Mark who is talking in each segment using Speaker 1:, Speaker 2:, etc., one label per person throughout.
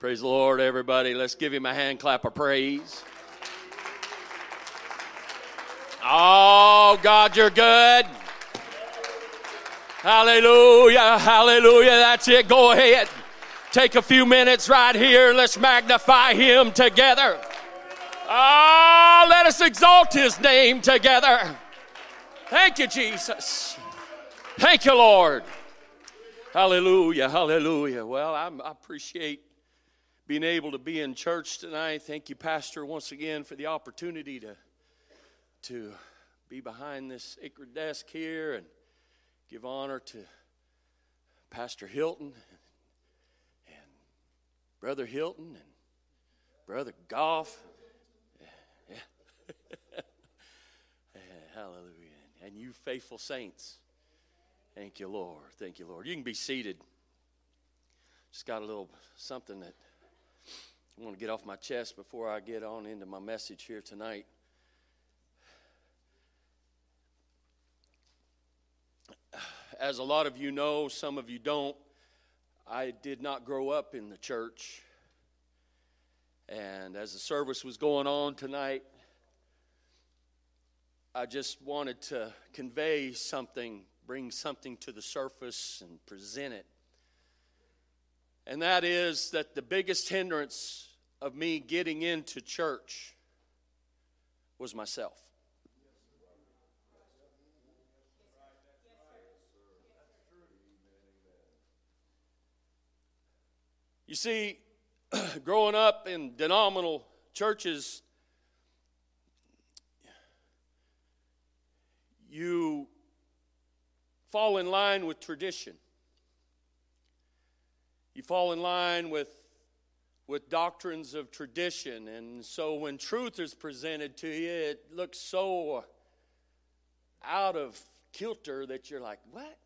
Speaker 1: Praise the Lord, everybody. Let's give him a hand clap of praise. Oh, God, you're good. Hallelujah, hallelujah. That's it. Go ahead. Take a few minutes right here. Let's magnify him together. Ah, oh, let us exalt his name together. Thank you, Jesus. Thank you, Lord. Hallelujah, hallelujah. Well, I'm, i appreciate being able to be in church tonight. Thank you, Pastor, once again for the opportunity to, to be behind this sacred desk here and give honor to Pastor Hilton and Brother Hilton and Brother Goff. Yeah. Hallelujah. And you faithful saints. Thank you, Lord. Thank you, Lord. You can be seated. Just got a little something that I want to get off my chest before I get on into my message here tonight. As a lot of you know, some of you don't, I did not grow up in the church. And as the service was going on tonight, I just wanted to convey something bring something to the surface and present it. And that is that the biggest hindrance of me getting into church was myself. You see, growing up in denominational churches, you fall in line with tradition. You fall in line with, with doctrines of tradition. And so when truth is presented to you, it looks so out of kilter that you're like, what?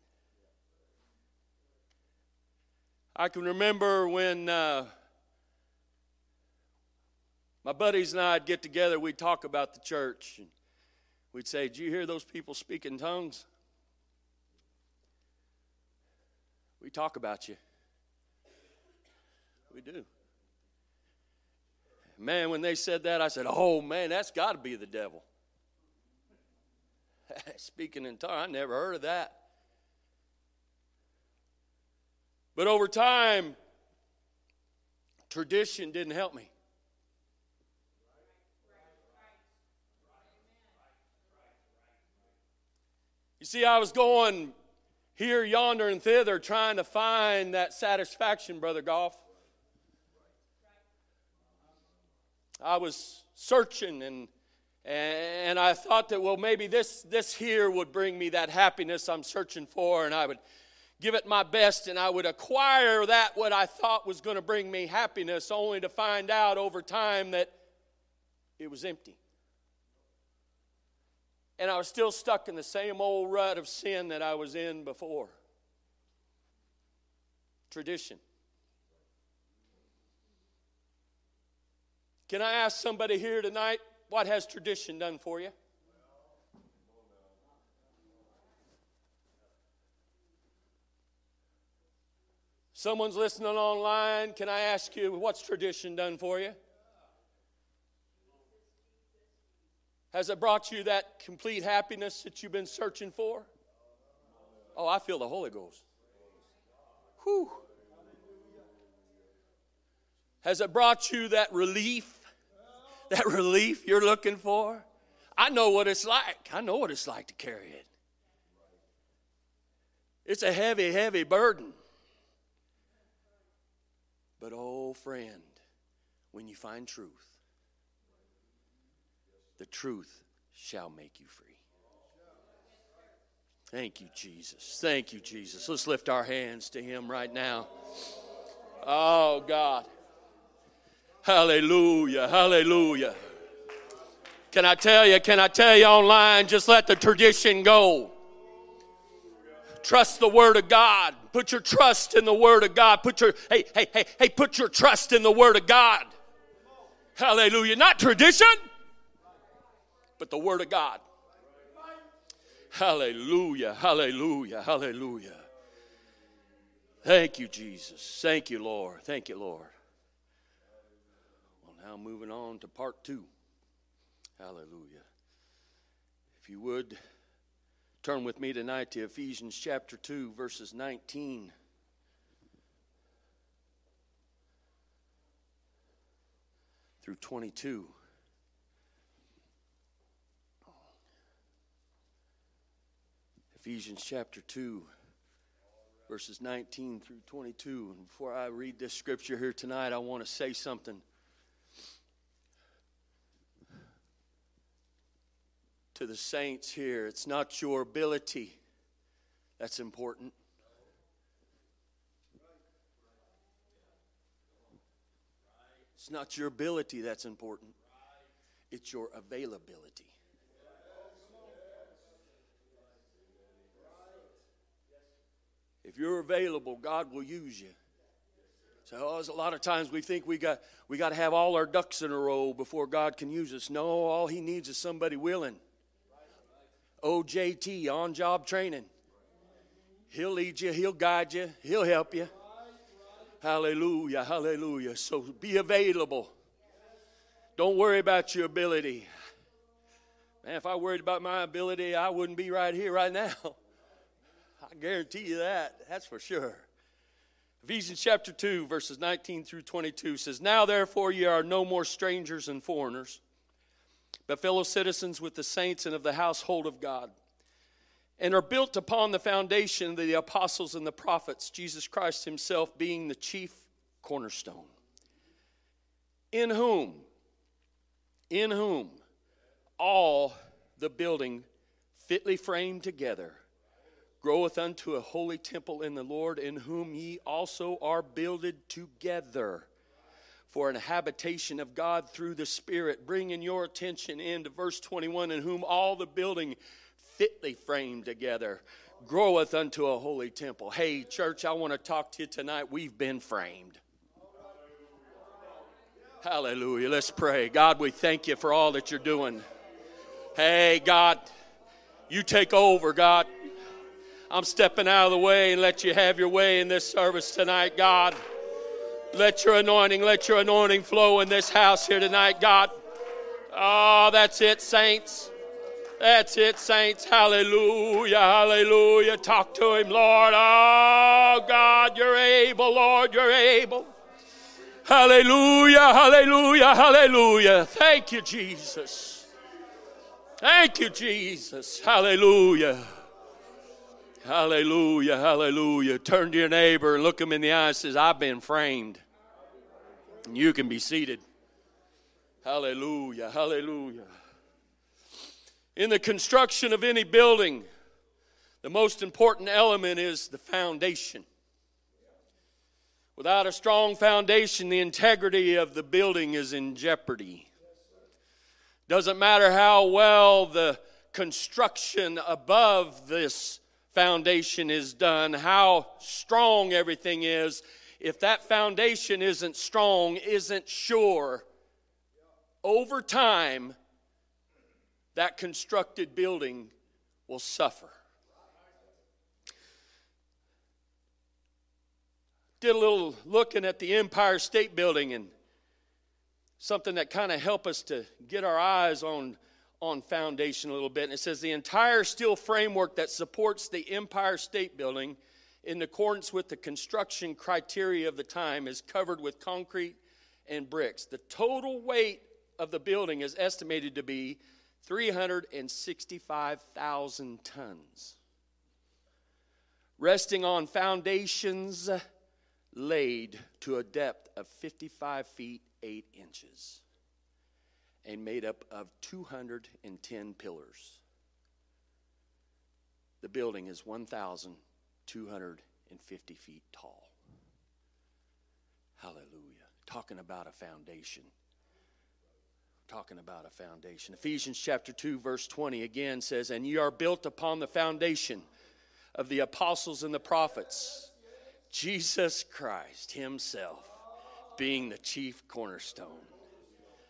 Speaker 1: I can remember when uh, my buddies and I'd get together, we'd talk about the church. And we'd say, Did you hear those people speak in tongues? We talk about you. We do. Man, when they said that, I said, oh man, that's got to be the devil. Speaking in tongues, I never heard of that. But over time, tradition didn't help me. You see, I was going here, yonder, and thither trying to find that satisfaction, Brother Goff. I was searching and and I thought that well maybe this this here would bring me that happiness I'm searching for and I would give it my best and I would acquire that what I thought was going to bring me happiness only to find out over time that it was empty. And I was still stuck in the same old rut of sin that I was in before. Tradition. Can I ask somebody here tonight, what has tradition done for you? Someone's listening online. Can I ask you, what's tradition done for you? Has it brought you that complete happiness that you've been searching for? Oh, I feel the Holy Ghost. Whew. Has it brought you that relief? That relief you're looking for? I know what it's like. I know what it's like to carry it. It's a heavy, heavy burden. But, oh, friend, when you find truth, the truth shall make you free. Thank you, Jesus. Thank you, Jesus. Let's lift our hands to Him right now. Oh, God. Hallelujah. Hallelujah. Can I tell you, can I tell you online, just let the tradition go. Trust the Word of God. Put your trust in the Word of God. Put your, hey, hey, hey, hey, put your trust in the Word of God. Hallelujah. Not tradition but the Word of God. Hallelujah, hallelujah, hallelujah. Thank you, Jesus. Thank you, Lord. Thank you, Lord. Now, moving on to part two. Hallelujah. If you would, turn with me tonight to Ephesians chapter 2, verses 19 through 22. Ephesians chapter 2, verses 19 through 22. And before I read this scripture here tonight, I want to say something. To the saints here, it's not your ability that's important. It's not your ability that's important, it's your availability. If you're available, God will use you. So oh, a lot of times we think we got we got to have all our ducks in a row before God can use us. No, all He needs is somebody willing. OJT, on job training. He'll lead you, He'll guide you, He'll help you. Hallelujah, hallelujah. So be available. Don't worry about your ability. Man, if I worried about my ability, I wouldn't be right here right now. I guarantee you that. That's for sure. Ephesians chapter 2, verses 19 through 22 says, Now therefore ye are no more strangers and foreigners, but fellow citizens with the saints and of the household of God and are built upon the foundation of the apostles and the prophets, Jesus Christ Himself being the chief cornerstone. In whom, in whom all the building fitly framed together groweth unto a holy temple in the Lord, in whom ye also are builded together for an habitation of God through the Spirit. Bringing your attention into verse 21, in whom all the building fitly framed together groweth unto a holy temple. Hey, church, I want to talk to you tonight. We've been framed. Hallelujah. Let's pray. God, we thank you for all that you're doing. Hey, God, you take over, God. I'm stepping out of the way and let you have your way in this service tonight, God. Let your anointing, let your anointing flow in this house here tonight, God. Oh, that's it, saints. That's it, saints. Hallelujah, hallelujah. Talk to him, Lord. Oh, God, you're able, Lord, you're able. Hallelujah, hallelujah, hallelujah. Thank you, Jesus. Thank you, Jesus. Hallelujah. Hallelujah, hallelujah. Turn to your neighbor and look him in the eye and says, I've been framed. You can be seated. Hallelujah, hallelujah. In the construction of any building, the most important element is the foundation. Without a strong foundation, the integrity of the building is in jeopardy. Doesn't matter how well the construction above this foundation is done, how strong everything is, if that foundation isn't strong, isn't sure, over time, that constructed building will suffer. Did a little looking at the Empire State Building and something that kind of helped us to get our eyes on on foundation a little bit. And it says the entire steel framework that supports the Empire State Building, in accordance with the construction criteria of the time, is covered with concrete and bricks. The total weight of the building is estimated to be 365,000 tons. Resting on foundations laid to a depth of 55 feet 8 inches and made up of 210 pillars. The building is 1,250 feet tall. Hallelujah. Talking about a foundation. Talking about a foundation. Ephesians chapter 2, verse 20 again says, And ye are built upon the foundation of the apostles and the prophets, Jesus Christ Himself being the chief cornerstone.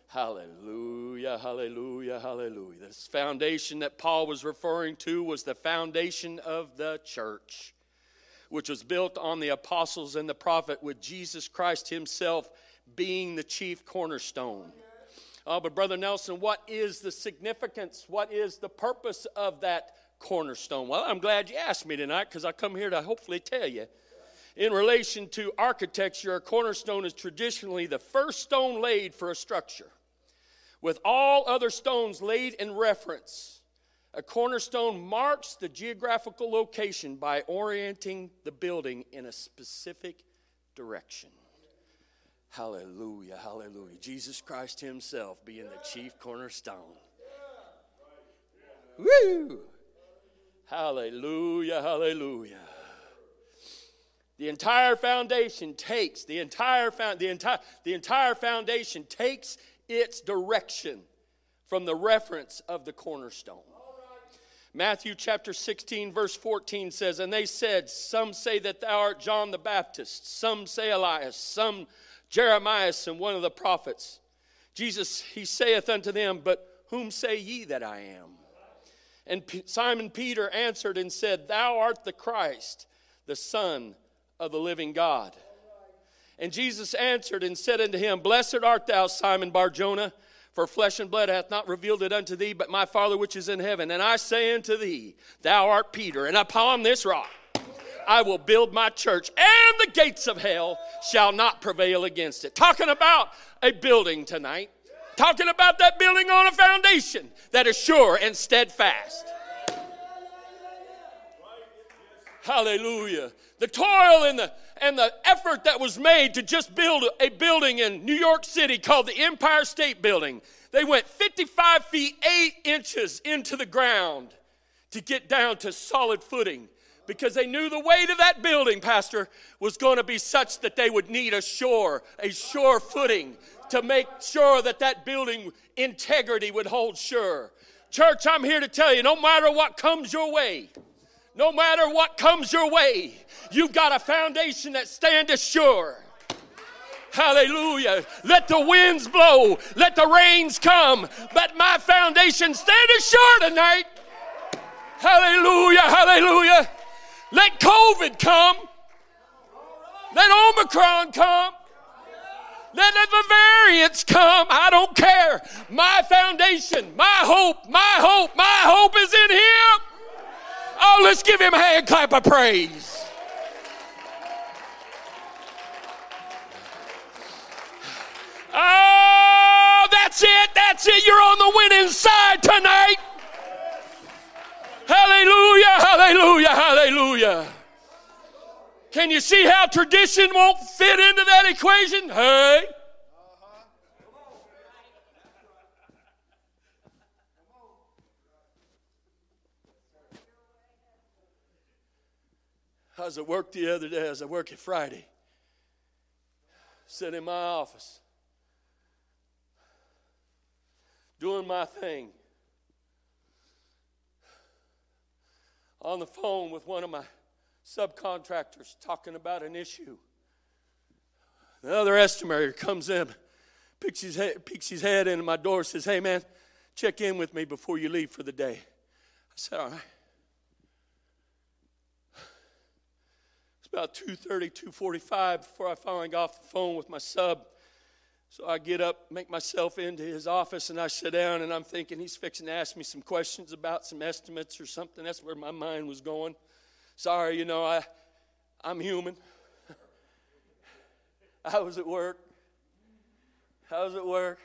Speaker 1: Hallelujah, hallelujah, hallelujah. This foundation that Paul was referring to was the foundation of the church. Which was built on the apostles and the prophet, with Jesus Christ himself being the chief cornerstone. Oh, but Brother Nelson, what is the significance? What is the purpose of that cornerstone? Well, I'm glad you asked me tonight because I come here to hopefully tell you. In relation to architecture, a cornerstone is traditionally the first stone laid for a structure, with all other stones laid in reference. A cornerstone marks the geographical location by orienting the building in a specific direction. Hallelujah, hallelujah. Jesus Christ Himself being the chief cornerstone. Woo! Hallelujah, hallelujah. The entire foundation takes, the entire, the, entire, the entire foundation takes its direction from the reference of the cornerstone. Matthew chapter 16, verse 14 says, And they said, Some say that thou art John the Baptist, some say Elias, some Jeremiah, and one of the prophets. Jesus, he saith unto them, But whom say ye that I am? And P- Simon Peter answered and said, Thou art the Christ, the Son of the living God. And Jesus answered and said unto him, Blessed art thou, Simon Barjona. For flesh and blood hath not revealed it unto thee, but my Father which is in heaven. And I say unto thee, Thou art Peter, and upon this rock I will build my church, and the gates of hell shall not prevail against it. Talking about a building tonight, talking about that building on a foundation that is sure and steadfast. Hallelujah. The toil and the and the effort that was made to just build a building in New York City called the Empire State Building. They went 55 feet 8 inches into the ground to get down to solid footing because they knew the weight of that building, Pastor, was going to be such that they would need a shore, a shore footing to make sure that that building integrity would hold sure. Church, I'm here to tell you no matter what comes your way, no matter what comes your way, you've got a foundation that stand assured. Hallelujah. Let the winds blow, let the rains come, but my foundation stand assured tonight. Hallelujah, hallelujah. Let COVID come. Let Omicron come. Let the variants come. I don't care. My foundation, my hope, my hope, my hope is in Him. Oh, let's give him a hand clap of praise. Oh, that's it. That's it. You're on the winning side tonight. Hallelujah, hallelujah, hallelujah. Can you see how tradition won't fit into that equation? Hey. I was at work the other day, I work at Friday, sitting in my office, doing my thing, on the phone with one of my subcontractors talking about an issue. The other estimator comes in, peeks his head, peeks his head into my door, says, Hey man, check in with me before you leave for the day. I said, All right. About 2.30 2.45 before i finally got off the phone with my sub. So i get up make myself into his office and i sit down and i'm thinking he's fixing to ask me some questions about some estimates or something. That's where my mind was going. Sorry you know i i'm human. I was at work. I was at work.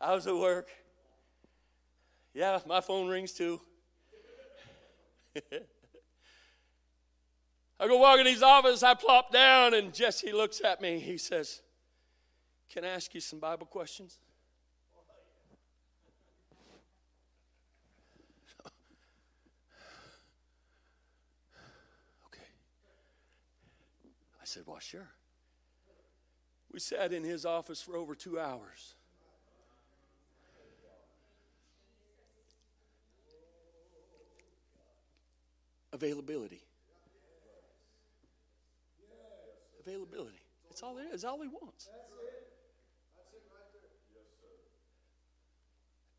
Speaker 1: I was at work. Yeah my phone rings too I go walk in his office, I plop down, and Jesse looks at me. He says, Can I ask you some Bible questions? okay. I said, Well, sure. We sat in his office for over two hours. Availability. Availability. That's all it is, all he wants.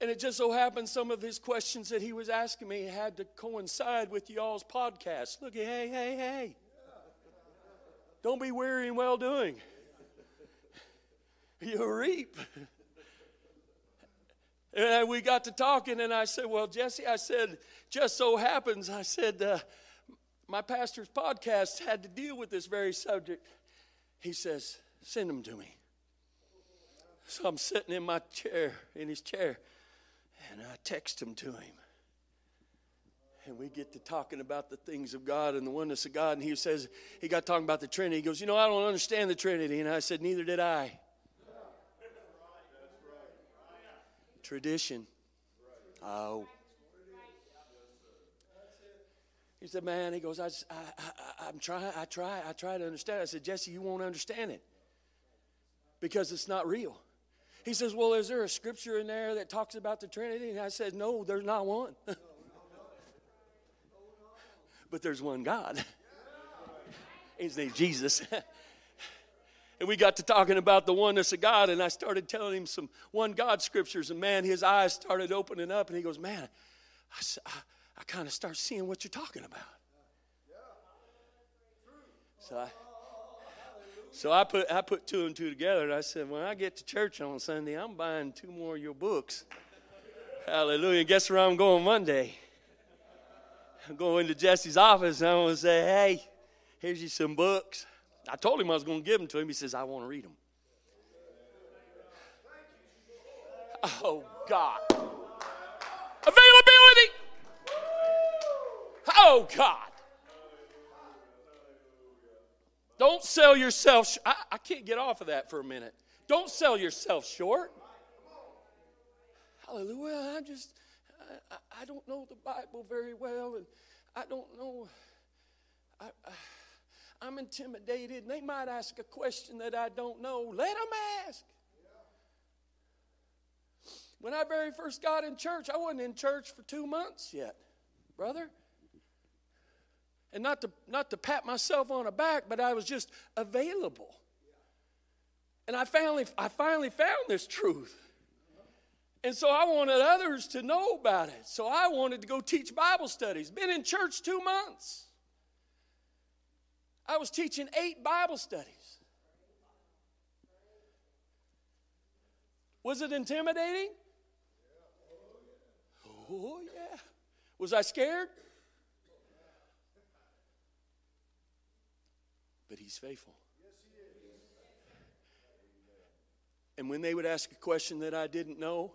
Speaker 1: And it just so happened some of his questions that he was asking me had to coincide with y'all's podcast. Look, hey, hey, hey. Don't be weary in well doing. You reap. And we got to talking, and I said, Well, Jesse, I said, just so happens, I said, uh, my pastor's podcast had to deal with this very subject. He says, Send them to me. So I'm sitting in my chair, in his chair, and I text him to him. And we get to talking about the things of God and the oneness of God. And he says, he got talking about the Trinity. He goes, You know, I don't understand the Trinity. And I said, Neither did I. Tradition. Oh. He said, "Man," he goes, I, I, I, I'm trying. I try. I try to understand." I said, "Jesse, you won't understand it because it's not real." He says, "Well, is there a scripture in there that talks about the Trinity?" And I said, "No, there's not one. but there's one God. His name's Jesus." and we got to talking about the oneness of God, and I started telling him some one God scriptures, and man, his eyes started opening up, and he goes, "Man, I, I, I kind of start seeing what you're talking about." So I, so I put I put two and two together, and I said, when I get to church on Sunday, I'm buying two more of your books. Hallelujah! Guess where I'm going Monday? I'm going to Jesse's office, and I'm going to say, "Hey, here's you some books." I told him I was going to give them to him. He says, I want to read them. Oh, God. Availability. Oh, God. Don't sell yourself. Sh- I, I can't get off of that for a minute. Don't sell yourself short. Hallelujah. I just, I, I don't know the Bible very well, and I don't know. I, I I'm intimidated and they might ask a question that I don't know. Let them ask. When I very first got in church, I wasn't in church for two months yet, brother. And not to, not to pat myself on the back, but I was just available. And I finally, I finally found this truth. And so I wanted others to know about it. So I wanted to go teach Bible studies. Been in church two months. I was teaching eight Bible studies. Was it intimidating? Oh, yeah. Oh, was I scared? But he's faithful. And when they would ask a question that I didn't know,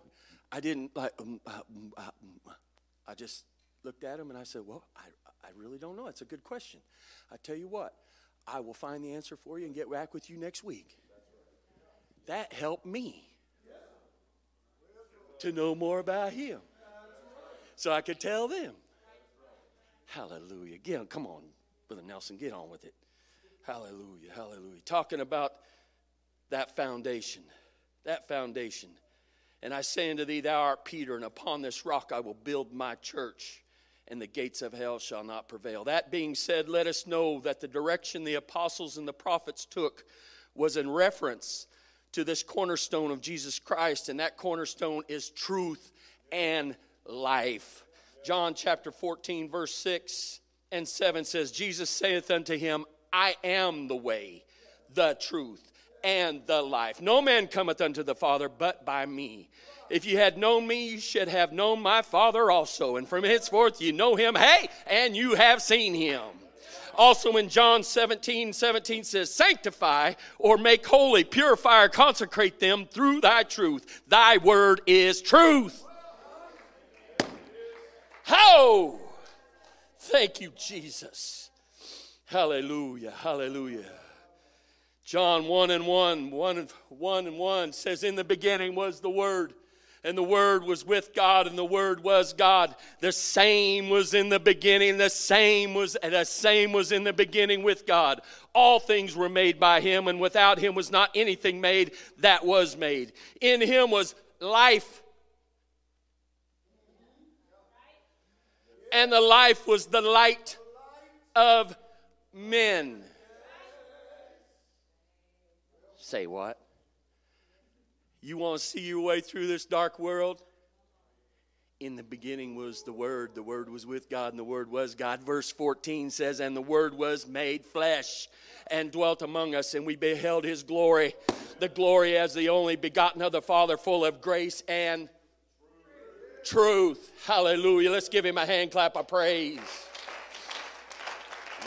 Speaker 1: I didn't like, um, uh, um, uh, um, I just looked at him and I said, Well, I, I really don't know. It's a good question. I tell you what, I will find the answer for you and get back with you next week. That helped me to know more about Him so I could tell them. Hallelujah. Get on, come on, Brother Nelson, get on with it. Hallelujah, hallelujah. Talking about that foundation, that foundation. And I say unto thee, Thou art Peter, and upon this rock I will build my church and the gates of hell shall not prevail. That being said, let us know that the direction the apostles and the prophets took was in reference to this cornerstone of Jesus Christ, and that cornerstone is truth and life. John chapter 14, verse 6 and 7 says, Jesus saith unto him, I am the way, the truth, and the life. No man cometh unto the Father but by me. If you had known me, you should have known my Father also. And from henceforth you know him, hey, and you have seen him. Also in John 17, 17 says, Sanctify or make holy, purify or consecrate them through thy truth. Thy word is truth. How? Thank you, Jesus. Hallelujah, hallelujah. John 1 and 1, 1, 1 and 1 says, In the beginning was the Word and the Word was with God, and the Word was God. The same was in the beginning. The same was the same was in the beginning with God. All things were made by Him, and without Him was not anything made that was made. In Him was life, and the life was the light of men. Say what? You want to see your way through this dark world? In the beginning was the Word, the Word was with God, and the Word was God. Verse 14 says, And the Word was made flesh and dwelt among us, and we beheld his glory, the glory as the only begotten of the Father, full of grace and truth. Hallelujah. Let's give him a hand clap of praise.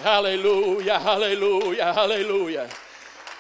Speaker 1: Hallelujah, hallelujah, hallelujah.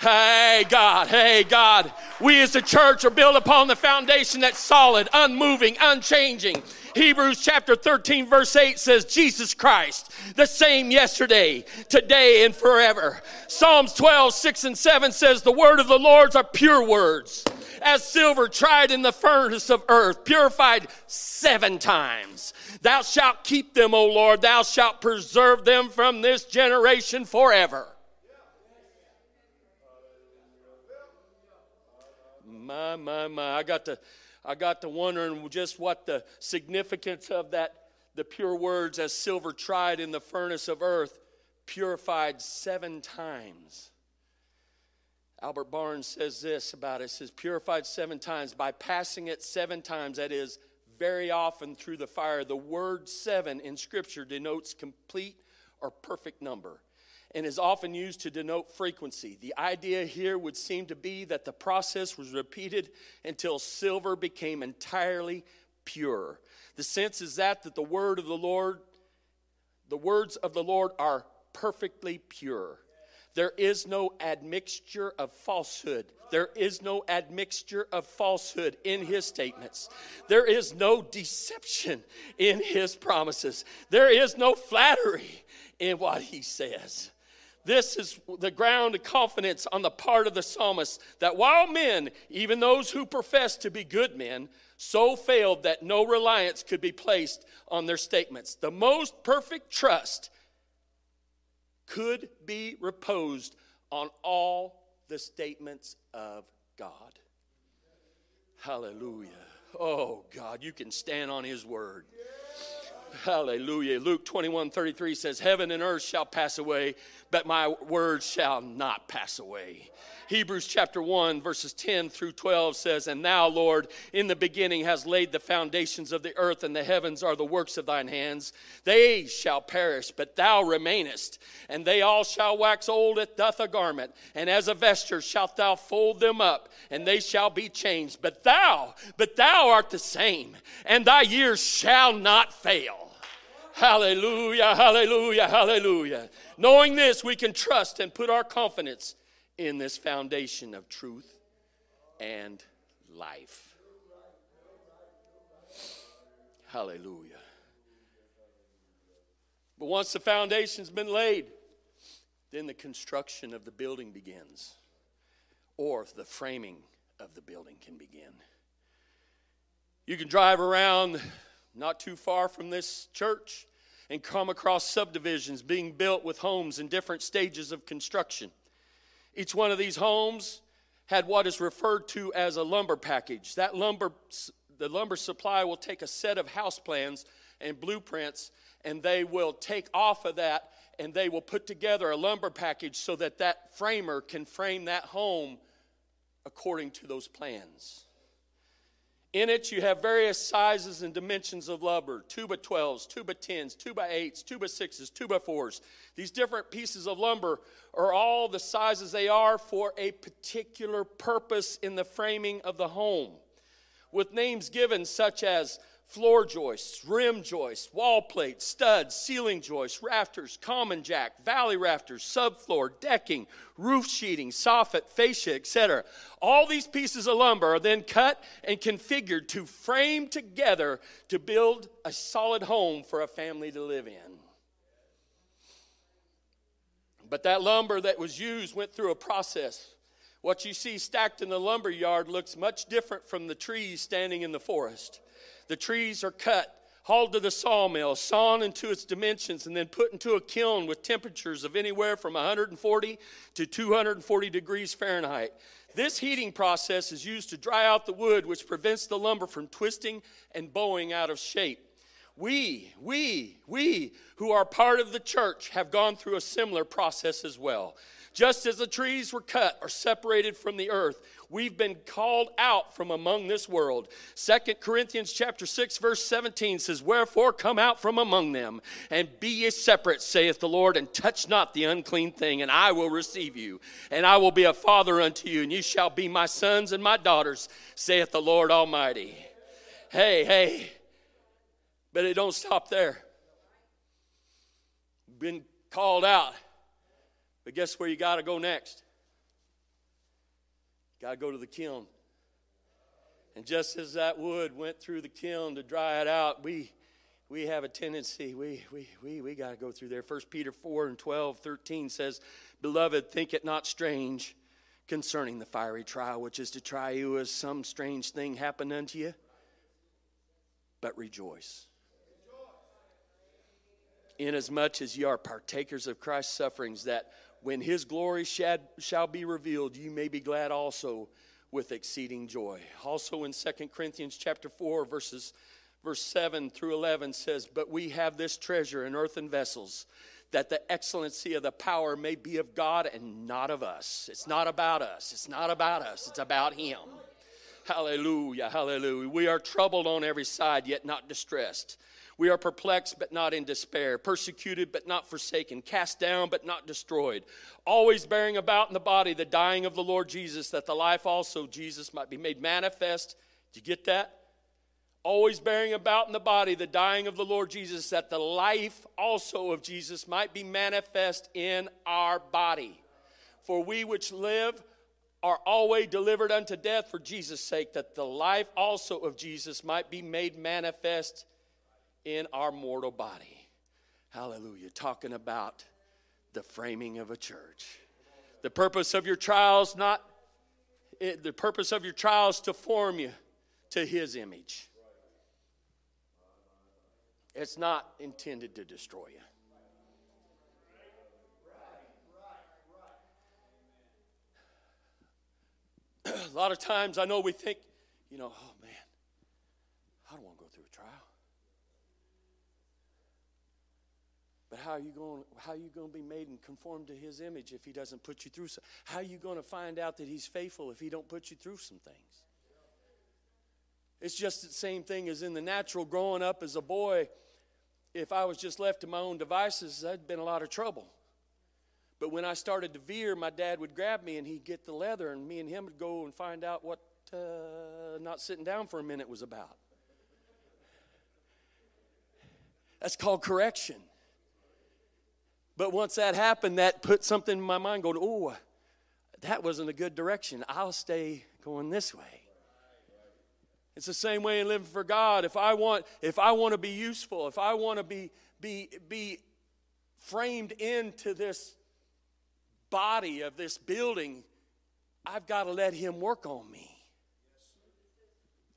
Speaker 1: Hey, God, hey, God. We as a church are built upon the foundation that's solid, unmoving, unchanging. Hebrews chapter 13, verse 8 says, Jesus Christ, the same yesterday, today, and forever. Psalms 12, 6 and 7 says, The word of the Lord are pure words, as silver tried in the furnace of earth, purified seven times. Thou shalt keep them, O Lord, thou shalt preserve them from this generation forever. My, my, my. I got to, I got to wondering just what the significance of that, the pure words as silver tried in the furnace of earth, purified seven times. Albert Barnes says this about it. it says purified seven times by passing it seven times, that is, very often through the fire. The word seven in Scripture denotes complete or perfect number and is often used to denote frequency. The idea here would seem to be that the process was repeated until silver became entirely pure. The sense is that that the word of the Lord the words of the Lord are perfectly pure. There is no admixture of falsehood. There is no admixture of falsehood in his statements. There is no deception in his promises. There is no flattery in what he says. This is the ground of confidence on the part of the psalmist that while men, even those who profess to be good men, so failed that no reliance could be placed on their statements. The most perfect trust could be reposed on all the statements of God. Hallelujah. Oh, God, you can stand on His word. Hallelujah. Luke 21 33 says, Heaven and earth shall pass away, but my words shall not pass away. Hebrews chapter 1, verses 10 through 12 says, And thou, Lord, in the beginning has laid the foundations of the earth, and the heavens are the works of thine hands. They shall perish, but thou remainest, and they all shall wax old as doth a garment, and as a vesture shalt thou fold them up, and they shall be changed. But thou, but thou art the same, and thy years shall not fail. Hallelujah, hallelujah, hallelujah. Knowing this, we can trust and put our confidence in this foundation of truth and life. Hallelujah. But once the foundation's been laid, then the construction of the building begins, or the framing of the building can begin. You can drive around not too far from this church and come across subdivisions being built with homes in different stages of construction. Each one of these homes had what is referred to as a lumber package. That lumber, the lumber supply will take a set of house plans and blueprints, and they will take off of that and they will put together a lumber package so that that framer can frame that home according to those plans. In it, you have various sizes and dimensions of lumber 2 by 12s, 2 by 10s, 2 by 8s, 2 by 6s, 2 by 4s. These different pieces of lumber are all the sizes they are for a particular purpose in the framing of the home, with names given such as floor joists, rim joists, wall plates, studs, ceiling joists, rafters, common jack, valley rafters, subfloor, decking, roof sheeting, soffit, fascia, etc. All these pieces of lumber are then cut and configured to frame together to build a solid home for a family to live in. But that lumber that was used went through a process. What you see stacked in the lumber yard looks much different from the trees standing in the forest. The trees are cut, hauled to the sawmill, sawn into its dimensions, and then put into a kiln with temperatures of anywhere from 140 to 240 degrees Fahrenheit. This heating process is used to dry out the wood, which prevents the lumber from twisting and bowing out of shape. We, we, we who are part of the church have gone through a similar process as well. Just as the trees were cut or separated from the earth, we've been called out from among this world. Second Corinthians chapter 6 verse 17 says, "Wherefore come out from among them and be ye separate, saith the Lord, and touch not the unclean thing, and I will receive you, and I will be a father unto you, and you shall be my sons and my daughters, saith the Lord Almighty." Hey, hey. But it don't stop there. Been called out. But guess where you got to go next? Got to go to the kiln. And just as that wood went through the kiln to dry it out, we we have a tendency, we, we, we, we got to go through there. 1 Peter 4 and 12, 13 says, Beloved, think it not strange concerning the fiery trial, which is to try you as some strange thing happened unto you, but rejoice inasmuch as ye are partakers of Christ's sufferings, that when his glory shall, be revealed, you may be glad also with exceeding joy. Also in 2 Corinthians chapter 4, verses verse 7 through 11 says, But we have this treasure in earthen vessels, that the excellency of the power may be of God and not of us. It's not about us. It's not about us. It's about him. Hallelujah. Hallelujah. We are troubled on every side, yet not distressed we are perplexed, but not in despair, persecuted, but not forsaken, cast down, but not destroyed, always bearing about in the body the dying of the Lord Jesus, that the life also Jesus might be made manifest. Do you get that? Always bearing about in the body the dying of the Lord Jesus, that the life also of Jesus might be manifest in our body. For we which live are always delivered unto death for Jesus' sake, that the life also of Jesus might be made manifest in our mortal body. Hallelujah. Talking about the framing of a church. The purpose of your trials, not eh, the purpose of your trials to form you to his image. It's not intended to destroy you. a lot of times I know we think, you know, oh man, I don't want to go through a trial. But how are you going? How are you going to be made and conformed to His image if He doesn't put you through? Some, how are you going to find out that He's faithful if He don't put you through some things? It's just the same thing as in the natural. Growing up as a boy, if I was just left to my own devices, I'd been a lot of trouble. But when I started to veer, my dad would grab me and he'd get the leather, and me and him would go and find out what uh, not sitting down for a minute was about. That's called correction. But once that happened, that put something in my mind going, oh, that wasn't a good direction. I'll stay going this way. It's the same way in living for God. If I want, if I want to be useful, if I want to be, be, be framed into this body of this building, I've got to let Him work on me.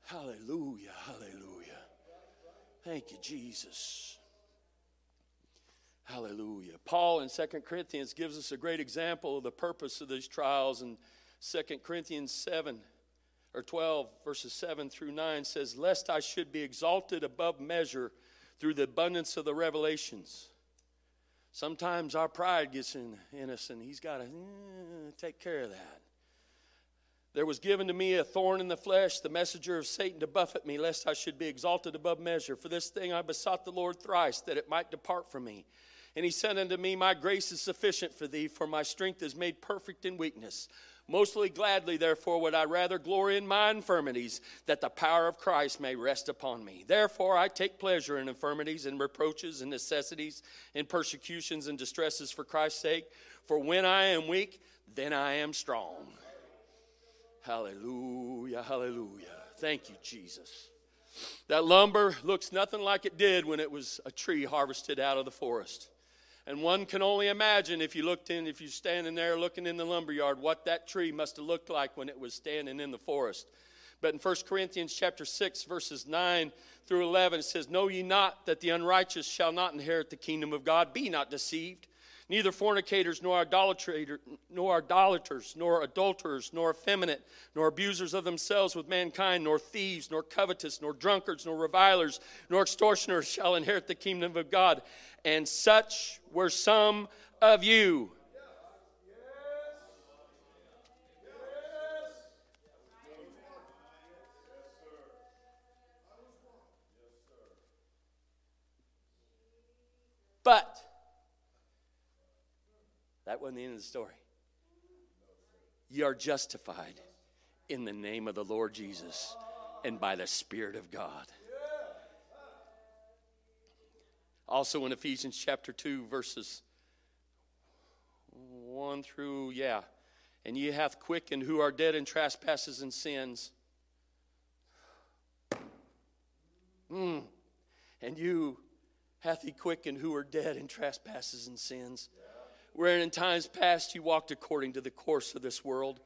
Speaker 1: Hallelujah, hallelujah. Thank you, Jesus. Hallelujah. Paul in Second Corinthians gives us a great example of the purpose of these trials. In Second Corinthians 7 or 12, verses 7 through 9 says, Lest I should be exalted above measure through the abundance of the revelations. Sometimes our pride gets in, in us, and He's got to eh, take care of that. There was given to me a thorn in the flesh, the messenger of Satan to buffet me, lest I should be exalted above measure. For this thing I besought the Lord thrice, that it might depart from me. And he said unto me, My grace is sufficient for thee, for my strength is made perfect in weakness. Mostly gladly, therefore, would I rather glory in my infirmities, that the power of Christ may rest upon me. Therefore, I take pleasure in infirmities and reproaches and necessities and persecutions and distresses for Christ's sake. For when I am weak, then I am strong. Hallelujah, hallelujah. Thank you, Jesus. That lumber looks nothing like it did when it was a tree harvested out of the forest. And one can only imagine if you looked in, if you're standing there looking in the lumberyard, what that tree must have looked like when it was standing in the forest. But in 1 Corinthians chapter 6, verses 9 through 11, it says, Know ye not that the unrighteous shall not inherit the kingdom of God? Be not deceived neither fornicators, nor idolaters, nor idolaters, nor adulterers, nor effeminate, nor abusers of themselves with mankind, nor thieves, nor covetous, nor drunkards, nor revilers, nor extortioners shall inherit the kingdom of God. And such were some of you. But that wasn't the end of the story. You are justified in the name of the Lord Jesus and by the Spirit of God. Also in Ephesians chapter 2, verses 1 through, yeah. And ye hath quickened who are dead in trespasses and sins. Mm. And you hath he quickened who are dead in trespasses and sins. Wherein in times past you walked according to the course of this world,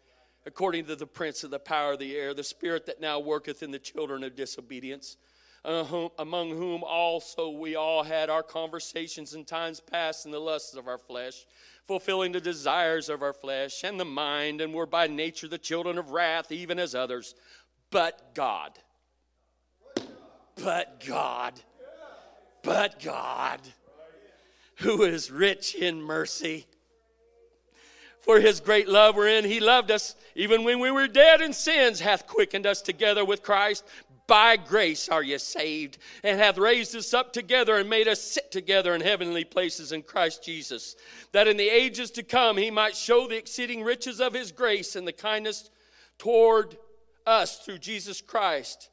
Speaker 1: according to the prince of the power of the air, the spirit that now worketh in the children of disobedience uh, among whom also we all had our conversations in times past in the lusts of our flesh, fulfilling the desires of our flesh and the mind, and were by nature the children of wrath, even as others. But God, but God, but God, who is rich in mercy. For his great love wherein he loved us, even when we were dead in sins, hath quickened us together with Christ by grace are ye saved, and hath raised us up together and made us sit together in heavenly places in Christ Jesus, that in the ages to come he might show the exceeding riches of his grace and the kindness toward us through Jesus Christ.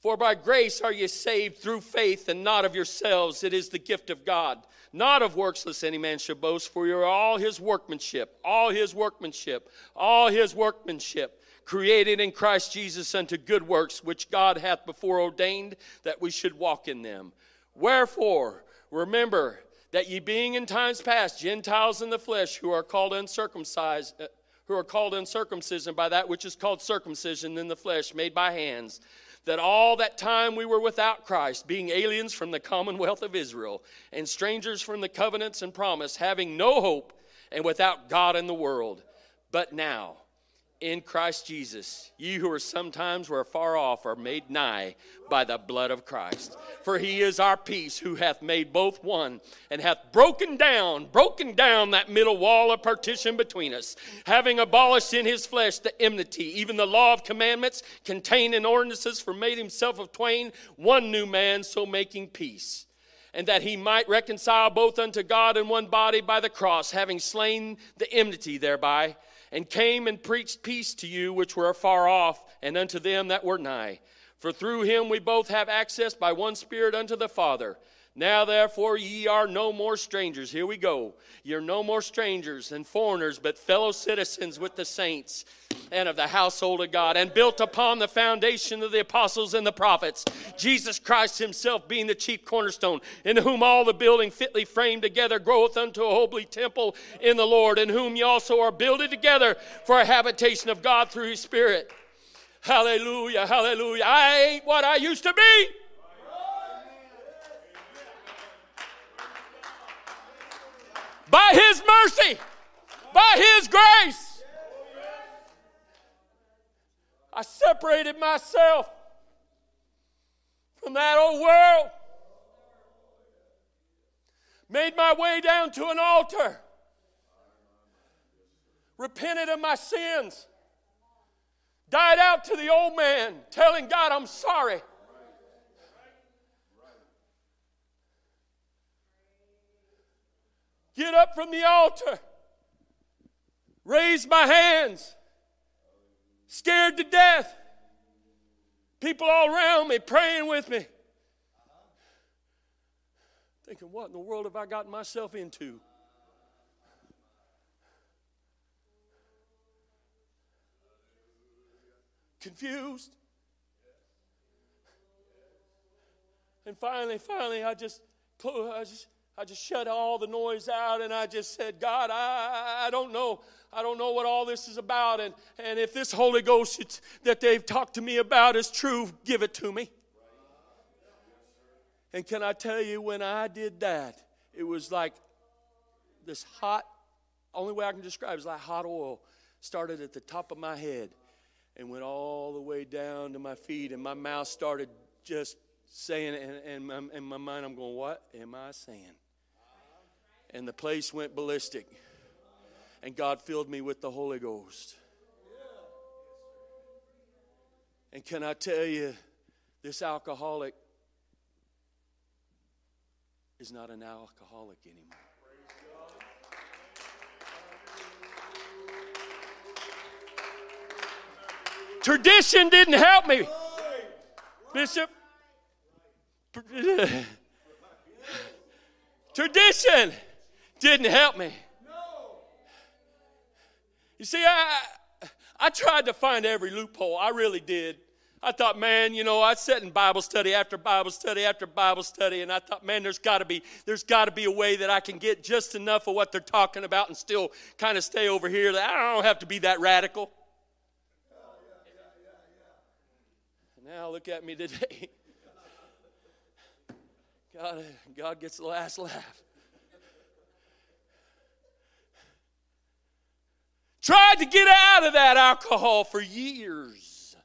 Speaker 1: For by grace are ye saved through faith, and not of yourselves. It is the gift of God, not of works, lest any man should boast. For you are all his workmanship, all his workmanship, all his workmanship created in Christ Jesus unto good works, which God hath before ordained that we should walk in them. Wherefore, remember that ye being in times past Gentiles in the flesh, who are called uncircumcised, uh, who are called uncircumcision by that which is called circumcision in the flesh, made by hands, that all that time we were without Christ, being aliens from the commonwealth of Israel, and strangers from the covenants and promise, having no hope, and without God in the world. But now, in Christ Jesus, ye who are sometimes were far off are made nigh by the blood of Christ. For he is our peace, who hath made both one, and hath broken down, broken down that middle wall of partition between us, having abolished in his flesh the enmity, even the law of commandments contained in ordinances, for made himself of twain one new man, so making peace and that he might reconcile both unto God in one body by the cross, having slain the enmity thereby, and came and preached peace to you which were afar off, and unto them that were nigh. For through him we both have access by one Spirit unto the Father. Now, therefore, ye are no more strangers. Here we go. You're no more strangers and foreigners, but fellow citizens with the saints and of the household of God, and built upon the foundation of the apostles and the prophets, Jesus Christ Himself being the chief cornerstone, in whom all the building fitly framed together groweth unto a holy temple in the Lord, in whom ye also are builded together for a habitation of God through His Spirit. Hallelujah, hallelujah. I ain't what I used to be. by His mercy, by His grace. I separated myself from that old world, made my way down to an altar, repented of my sins, died out to the old man, telling God, I'm sorry. get up from the altar, raise my hands, scared to death. People all around me praying with me. Thinking, what in the world have I gotten myself into? Confused. And finally, finally, I just, I just I just shut all the noise out and I just said, God, I, I don't know. I don't know what all this is about. And, and if this Holy Ghost that they've talked to me about is true, give it to me. And can I tell you, when I did that, it was like this hot, only way I can describe it is like hot oil started at the top of my head and went all the way down to my feet, and my mouth started just saying, and, and, in my mind, I'm going, What am I saying? And the place went ballistic. And God filled me with the Holy Ghost. And can I tell you, this alcoholic is not an alcoholic anymore. Tradition didn't help me. Bishop. Tradition didn't help me. No. You see, I, I tried to find every loophole. I really did. I thought, man, you know, I sat in Bible study after Bible study after Bible study, and I thought, man, there's got to be there's got to be a way that I can get just enough of what they're talking about and still kind of stay over here. That I don't have to be that radical. Now look at me today. God, God gets the last laugh. Tried to get out of that alcohol for years.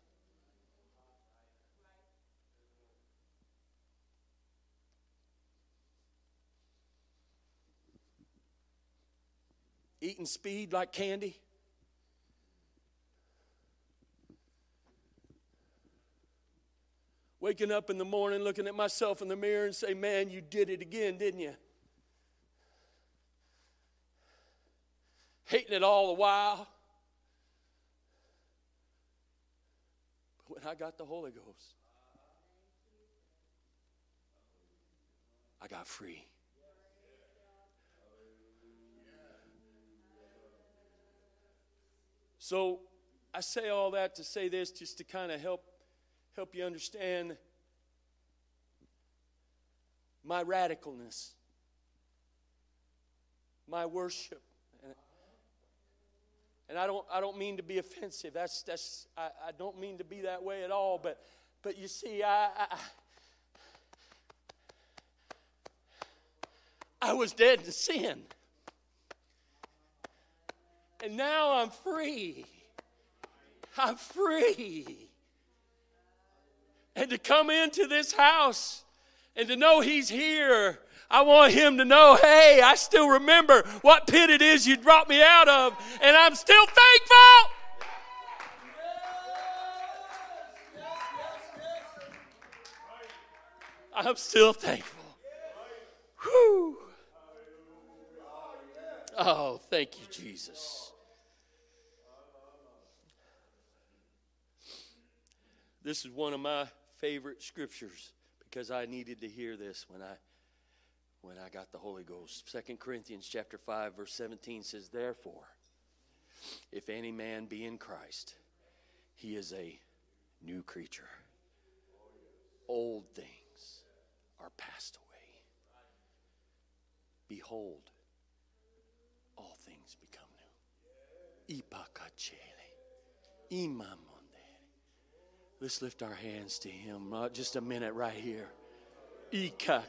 Speaker 1: Eating speed like candy. Waking up in the morning, looking at myself in the mirror and say, Man, you did it again, didn't you? Hating it all the while. But when I got the Holy Ghost, I got free. So I say all that to say this just to kind of help help you understand my radicalness, my worship. And, I don't, I don't mean to be offensive. That's, that's, I, I don't mean to be that way at all. But, but you see, I, I, I was dead in sin. And now I'm free. I'm free and to come into this house and to know He's here. I want him to know, hey, I still remember what pit it is you brought me out of, and I'm still thankful. I'm still thankful. Whew. Oh, thank you, Jesus. This is one of my favorite scriptures because I needed to hear this when I when I got the Holy Ghost. Second Corinthians chapter 5 verse 17 says therefore if any man be in Christ he is a new creature. Old things are passed away. Behold all things become new. Ipakachele. Imam Let's lift our hands to Him. Uh, just a minute right here. Ika.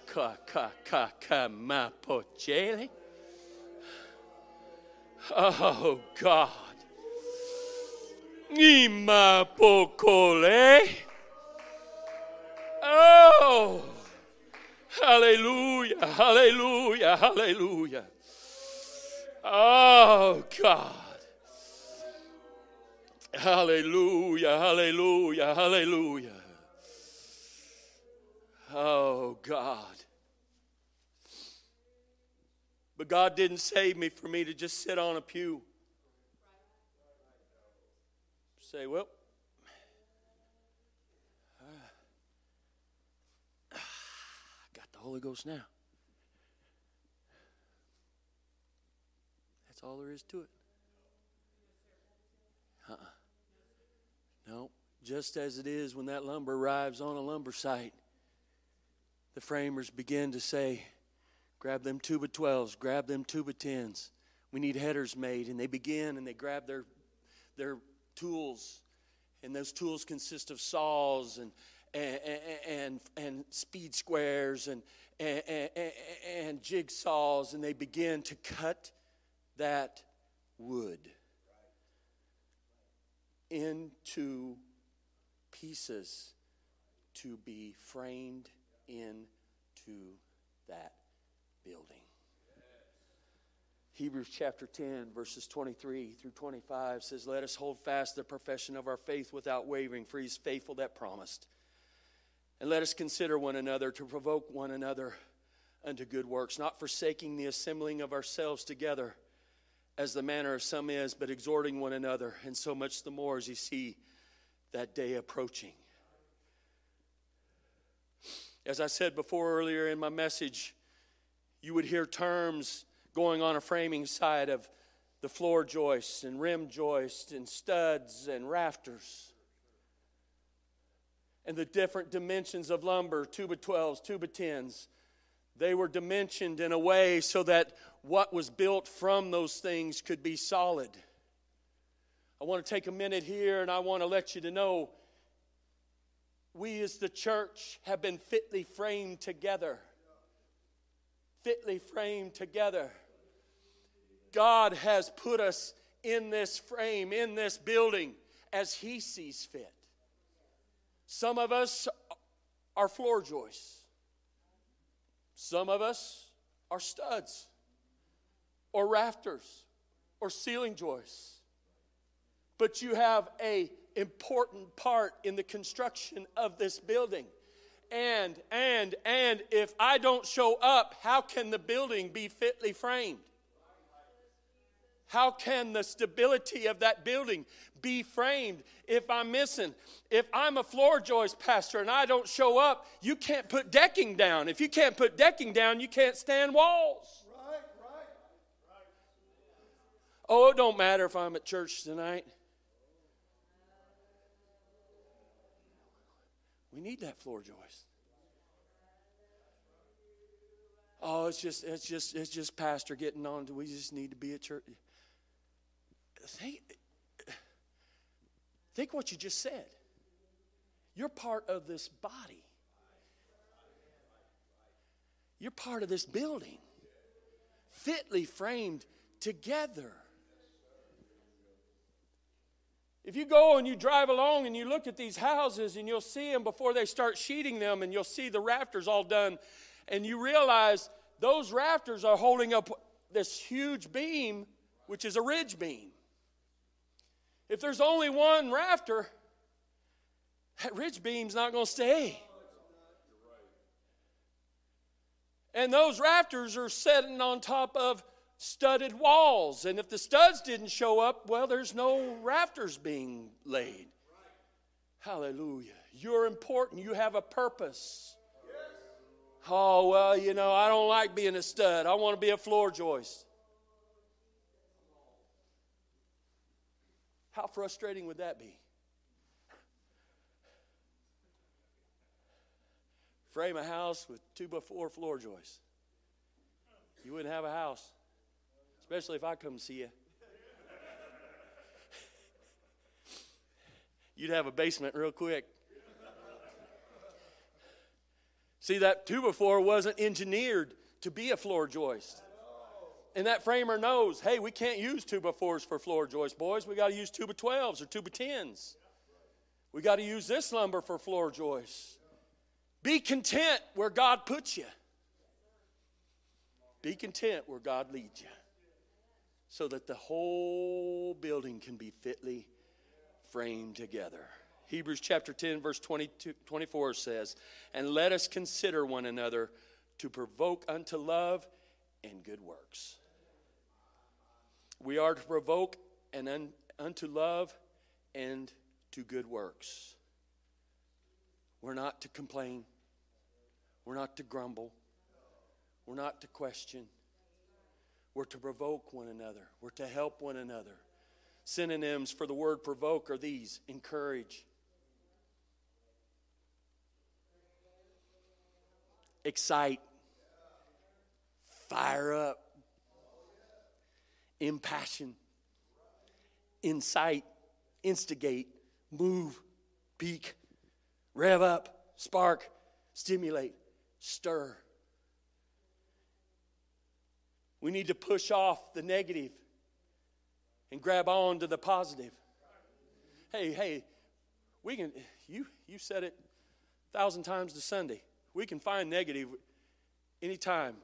Speaker 1: Oh God. Oh. Hallelujah. Hallelujah. Hallelujah. Oh God. Hallelujah, hallelujah, hallelujah. Oh, God. But God didn't save me for me to just sit on a pew. Say, well, I got the Holy Ghost now. That's all there is to it. Uh-uh. No, just as it is when that lumber arrives on a lumber site, the framers begin to say, grab them two by 12s, grab them two by 10s. We need headers made. And they begin and they grab their, their tools. And those tools consist of saws and, and, and, and speed squares and, and, and, and jigsaws. And they begin to cut that wood into pieces to be framed into that building. Hebrews chapter 10, verses 23 through 25 says, Let us hold fast the profession of our faith without wavering, for he's faithful that promised. And let us consider one another to provoke one another unto good works, not forsaking the assembling of ourselves together as the manner of some is, but exhorting one another, and so much the more as you see that day approaching. As I said before earlier in my message, you would hear terms going on a framing side of the floor joists and rim joists and studs and rafters and the different dimensions of lumber, two by 12s, two by 10s. They were dimensioned in a way so that what was built from those things could be solid. I want to take a minute here and I want to let you to know we as the church have been fitly framed together. Fitly framed together. God has put us in this frame, in this building, as He sees fit. Some of us are floor joists. Some of us are studs or rafters or ceiling joists. But you have a important part in the construction of this building. And and and if I don't show up, how can the building be fitly framed? How can the stability of that building be framed if I'm missing? If I'm a floor joist pastor and I don't show up, you can't put decking down. If you can't put decking down, you can't stand walls. Right, right. Oh, it don't matter if I'm at church tonight. We need that floor joist. Oh, it's just it's just it's just pastor getting on. We just need to be at church think, think what you just said. You're part of this body. You're part of this building, fitly framed together. If you go and you drive along and you look at these houses and you'll see them before they start sheeting them and you'll see the rafters all done and you realize those rafters are holding up this huge beam, which is a ridge beam. If there's only one rafter, that ridge beam's not going to stay. And those rafters are sitting on top of studded walls. And if the studs didn't show up, well, there's no rafters being laid. Hallelujah. You're important. You have a purpose. Oh, well, you know, I don't like being a stud. I want to be a floor joist. How frustrating would that be? Frame a house with two by four floor joists. You wouldn't have a house, especially if I come see you. You'd have a basement real quick. See, that two by four wasn't engineered to be a floor joist. And that framer knows, hey, we can't use two by fours for floor joists, boys. We got to use two by twelves or two by tens. We got to use this lumber for floor joists. Be content where God puts you. Be content where God leads you. So that the whole building can be fitly framed together. Hebrews chapter 10, verse 22, 24 says, And let us consider one another to provoke unto love and good works. We are to provoke and un, unto love and to good works. We're not to complain. We're not to grumble. We're not to question. We're to provoke one another. We're to help one another. Synonyms for the word provoke are these encourage, excite, fire up, impassion, incite, instigate, move, pique, rev up, spark, stimulate, stir. We need to push off the negative and grab on to the positive. Hey, hey, we can, you, you said it a thousand times to Sunday. We can find negative anytime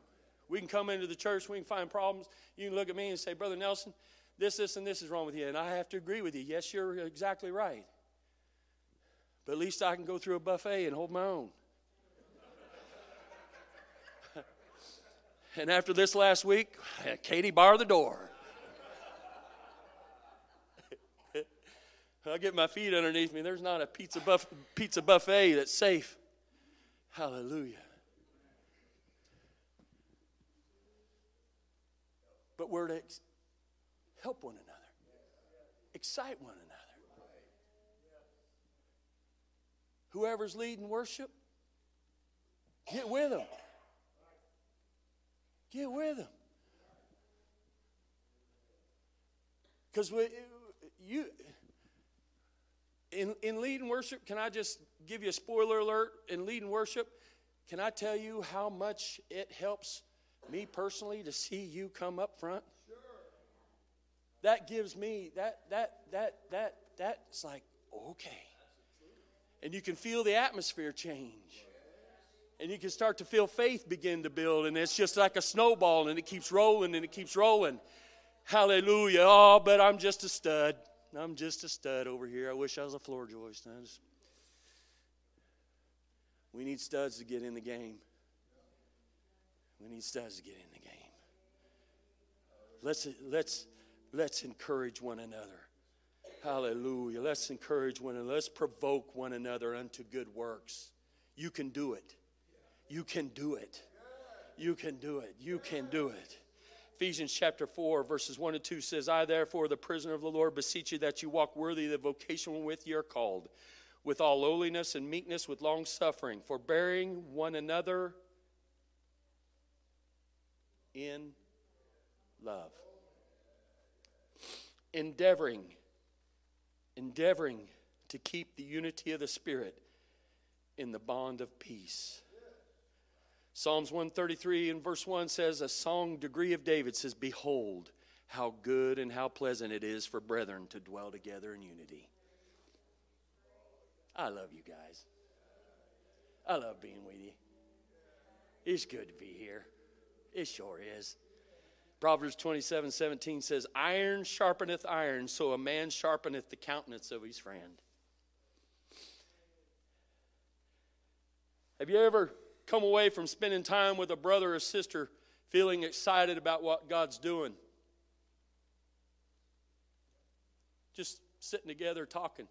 Speaker 1: we can come into the church, we can find problems. You can look at me and say, Brother Nelson, this, this, and this is wrong with you. And I have to agree with you. Yes, you're exactly right. But at least I can go through a buffet and hold my own. And after this last week, Katie bar the door. I get my feet underneath me. There's not a pizza, buff, pizza buffet that's safe. Hallelujah. But we're to help one another, excite one another. Whoever's leading worship, get with them. Get with them. Because we, you in, in leading worship, can I just give you a spoiler alert? In leading worship, can I tell you how much it helps me personally to see you come up front? Sure. That gives me that that that that that's like okay. And you can feel the atmosphere change. And you can start to feel faith begin to build, and it's just like a snowball, and it keeps rolling and it keeps rolling. Hallelujah. Oh, but I'm just a stud. I'm just a stud over here. I wish I was a floor joist. Just... We need studs to get in the game. We need studs to get in the game. Let's, let's, let's encourage one another. Hallelujah. Let's encourage one another. Let's provoke one another unto good works. You can do it. You can do it. You can do it. You can do it. Ephesians chapter 4, verses 1 and 2 says, I therefore, the prisoner of the Lord, beseech you that you walk worthy of the vocation with you are called, with all lowliness and meekness, with long suffering, forbearing one another in love. Endeavoring, endeavoring to keep the unity of the Spirit in the bond of peace. Psalms 133 and verse 1 says, A song degree of David says, Behold, how good and how pleasant it is for brethren to dwell together in unity. I love you guys. I love being with you. It's good to be here. It sure is. Proverbs 27 17 says, Iron sharpeneth iron, so a man sharpeneth the countenance of his friend. Have you ever come away from spending time with a brother or sister feeling excited about what God's doing. Just sitting together talking.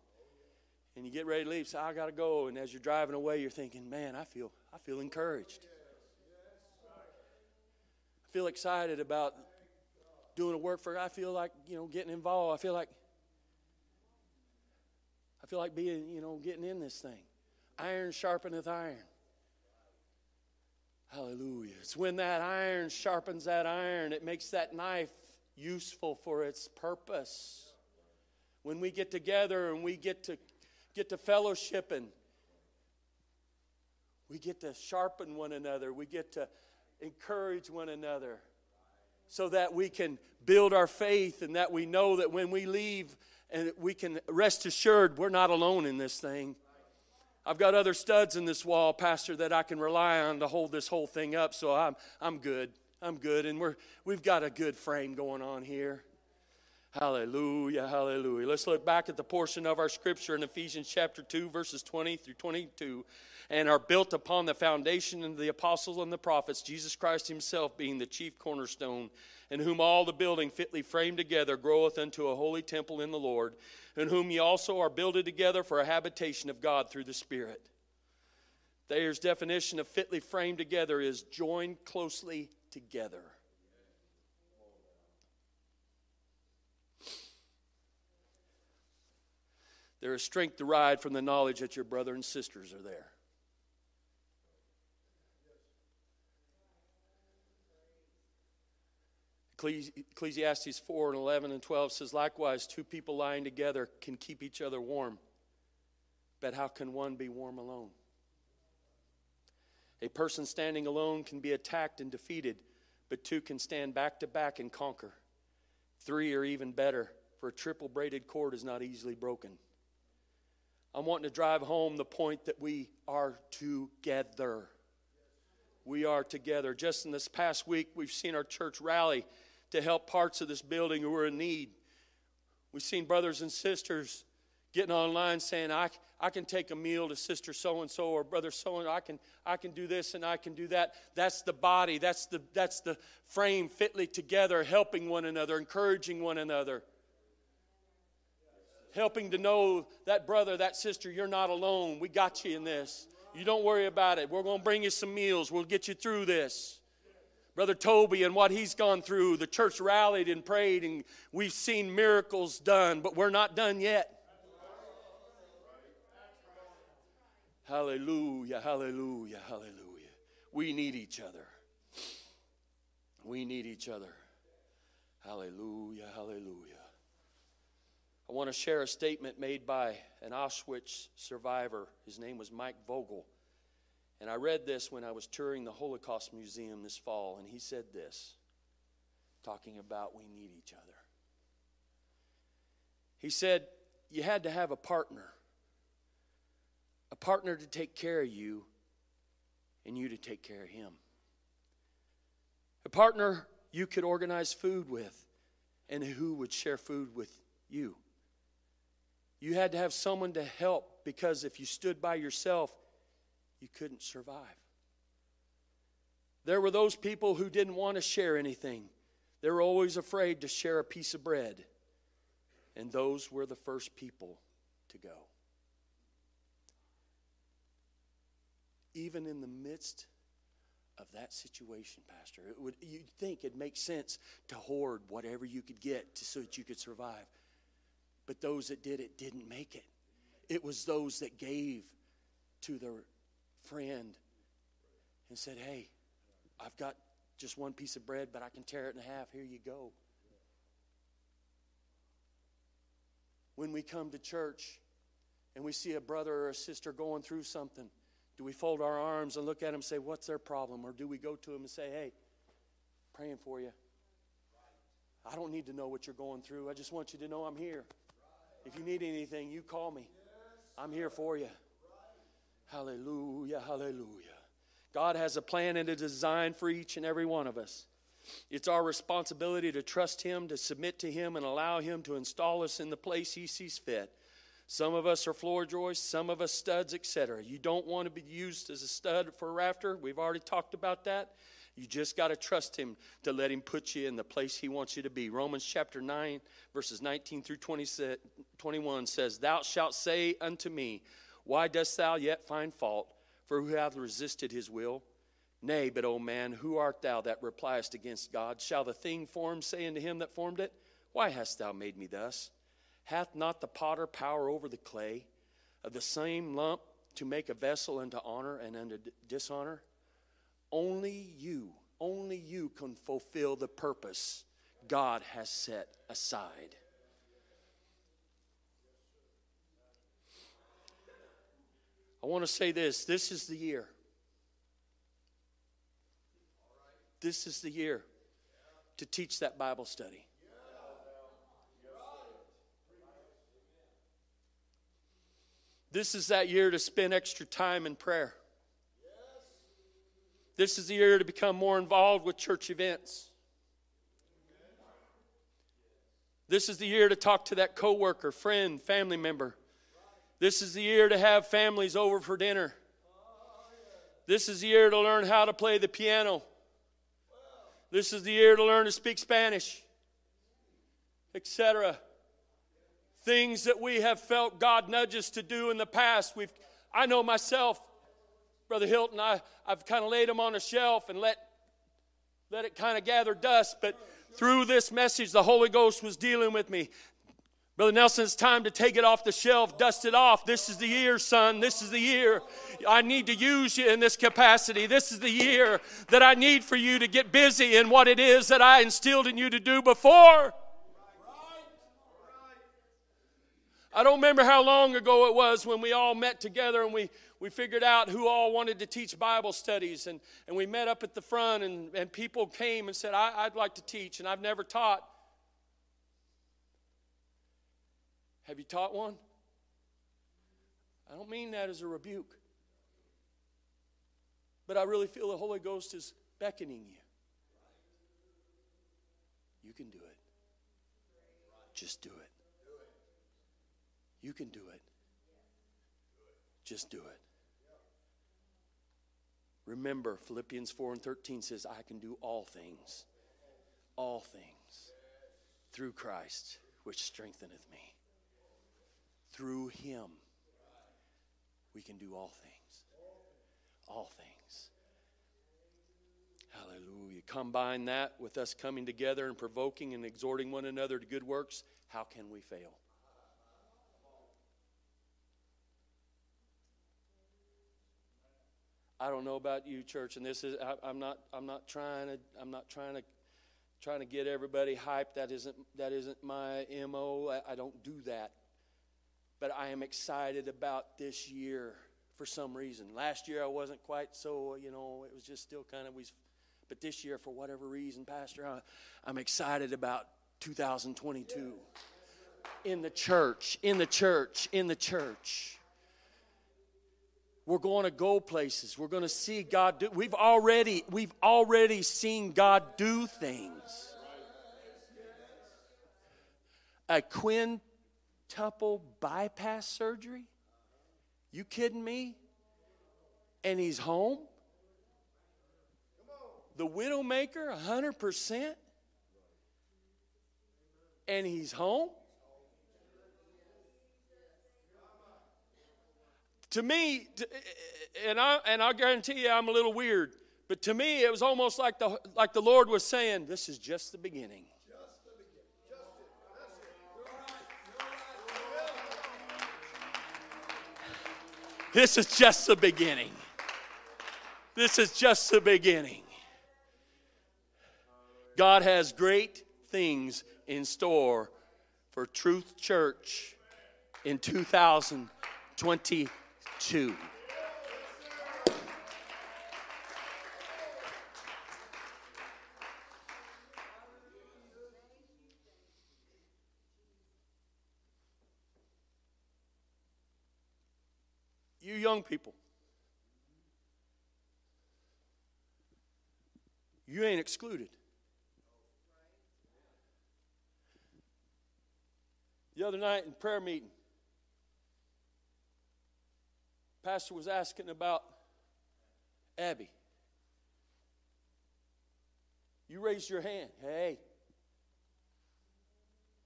Speaker 1: And you get ready to leave, say, I gotta go. And as you're driving away, you're thinking, man, I feel I feel encouraged. I feel excited about doing a work for I feel like, you know, getting involved. I feel like I feel like being, you know, getting in this thing. Iron sharpeneth iron. Hallelujah. It's when that iron sharpens that iron, it makes that knife useful for its purpose. When we get together and we get to get to fellowship and we get to sharpen one another, we get to encourage one another so that we can build our faith and that we know that when we leave and we can rest assured we're not alone in this thing. I've got other studs in this wall, Pastor, that I can rely on to hold this whole thing up, so I'm, I'm good. I'm good. And we're, we've got a good frame going on here. Hallelujah, hallelujah. Let's look back at the portion of our scripture in Ephesians chapter 2, verses 20 through 22, and are built upon the foundation of the apostles and the prophets, Jesus Christ Himself being the chief cornerstone, in whom all the building fitly framed together groweth unto a holy temple in the Lord, in whom ye also are builded together for a habitation of God through the Spirit. Thayer's definition of fitly framed together is joined closely together. There is strength derived from the knowledge that your brother and sisters are there. Ecclesiastes 4 and 11 and 12 says, Likewise, two people lying together can keep each other warm. But how can one be warm alone? A person standing alone can be attacked and defeated, but two can stand back to back and conquer. Three are even better, for a triple braided cord is not easily broken. I'm wanting to drive home the point that we are together. We are together. Just in this past week, we've seen our church rally to help parts of this building who are in need. We've seen brothers and sisters getting online saying, I, I can take a meal to sister so and so or brother so and I can I can do this and I can do that. That's the body. That's the that's the frame fitly together, helping one another, encouraging one another. Helping to know that brother, that sister, you're not alone. We got you in this. You don't worry about it. We're going to bring you some meals. We'll get you through this. Brother Toby and what he's gone through, the church rallied and prayed, and we've seen miracles done, but we're not done yet. Hallelujah, hallelujah, hallelujah. We need each other. We need each other. Hallelujah, hallelujah. I want to share a statement made by an Auschwitz survivor. His name was Mike Vogel. And I read this when I was touring the Holocaust Museum this fall, and he said this, talking about we need each other. He said, You had to have a partner a partner to take care of you and you to take care of him. A partner you could organize food with and who would share food with you. You had to have someone to help because if you stood by yourself, you couldn't survive. There were those people who didn't want to share anything. They were always afraid to share a piece of bread. And those were the first people to go. even in the midst of that situation, Pastor. It would, you'd think it makes sense to hoard whatever you could get to, so that you could survive. But those that did it didn't make it. It was those that gave to their friend and said, Hey, I've got just one piece of bread, but I can tear it in half. Here you go. When we come to church and we see a brother or a sister going through something, do we fold our arms and look at them and say, What's their problem? Or do we go to them and say, Hey, praying for you? I don't need to know what you're going through. I just want you to know I'm here. If you need anything, you call me. I'm here for you. Hallelujah, hallelujah. God has a plan and a design for each and every one of us. It's our responsibility to trust Him, to submit to Him, and allow Him to install us in the place He sees fit. Some of us are floor joists, some of us studs, etc. You don't want to be used as a stud for a rafter. We've already talked about that. You just got to trust Him to let Him put you in the place He wants you to be. Romans chapter 9, verses 19 through 20, 21 says, Thou shalt say unto me, Why dost thou yet find fault? For who hath resisted His will? Nay, but, O man, who art thou that repliest against God? Shall the thing formed say unto him that formed it, Why hast thou made me thus? Hath not the potter power over the clay of the same lump to make a vessel unto honor and unto dishonor? Only you, only you can fulfill the purpose God has set aside. I want to say this this is the year. This is the year to teach that Bible study. This is that year to spend extra time in prayer. This is the year to become more involved with church events. This is the year to talk to that coworker, friend, family member. This is the year to have families over for dinner. This is the year to learn how to play the piano. This is the year to learn to speak Spanish, etc things that we have felt God nudges to do in the past. We've, I know myself, Brother Hilton, I, I've kind of laid them on a shelf and let, let it kind of gather dust. But through this message, the Holy Ghost was dealing with me. Brother Nelson, it's time to take it off the shelf, dust it off. This is the year, son. This is the year. I need to use you in this capacity. This is the year that I need for you to get busy in what it is that I instilled in you to do before. I don't remember how long ago it was when we all met together and we, we figured out who all wanted to teach Bible studies. And, and we met up at the front, and, and people came and said, I, I'd like to teach, and I've never taught. Have you taught one? I don't mean that as a rebuke. But I really feel the Holy Ghost is beckoning you. You can do it. Just do it. You can do it. Just do it. Remember, Philippians 4 and 13 says, I can do all things, all things through Christ, which strengtheneth me. Through him, we can do all things. All things. Hallelujah. Combine that with us coming together and provoking and exhorting one another to good works. How can we fail? I don't know about you, church, and this is I, am not I'm not trying to I'm not trying to trying to get everybody hyped. That isn't that isn't my mo. I, I don't do that. But I am excited about this year for some reason. Last year I wasn't quite so you know it was just still kind of we. But this year, for whatever reason, Pastor, I, I'm excited about 2022 in the church, in the church, in the church. We're going to go places. We're going to see God do. We've already we've already seen God do things. A quintuple bypass surgery? You kidding me? And he's home? The widowmaker, 100%? And he's home? To me, and I and I guarantee you I'm a little weird, but to me it was almost like the like the Lord was saying, This is just the beginning. This is just the beginning. This is just the beginning. God has great things in store for Truth Church in 2020 two. You young people, you ain't excluded. The other night in prayer meeting, Pastor was asking about Abby. You raised your hand. Hey.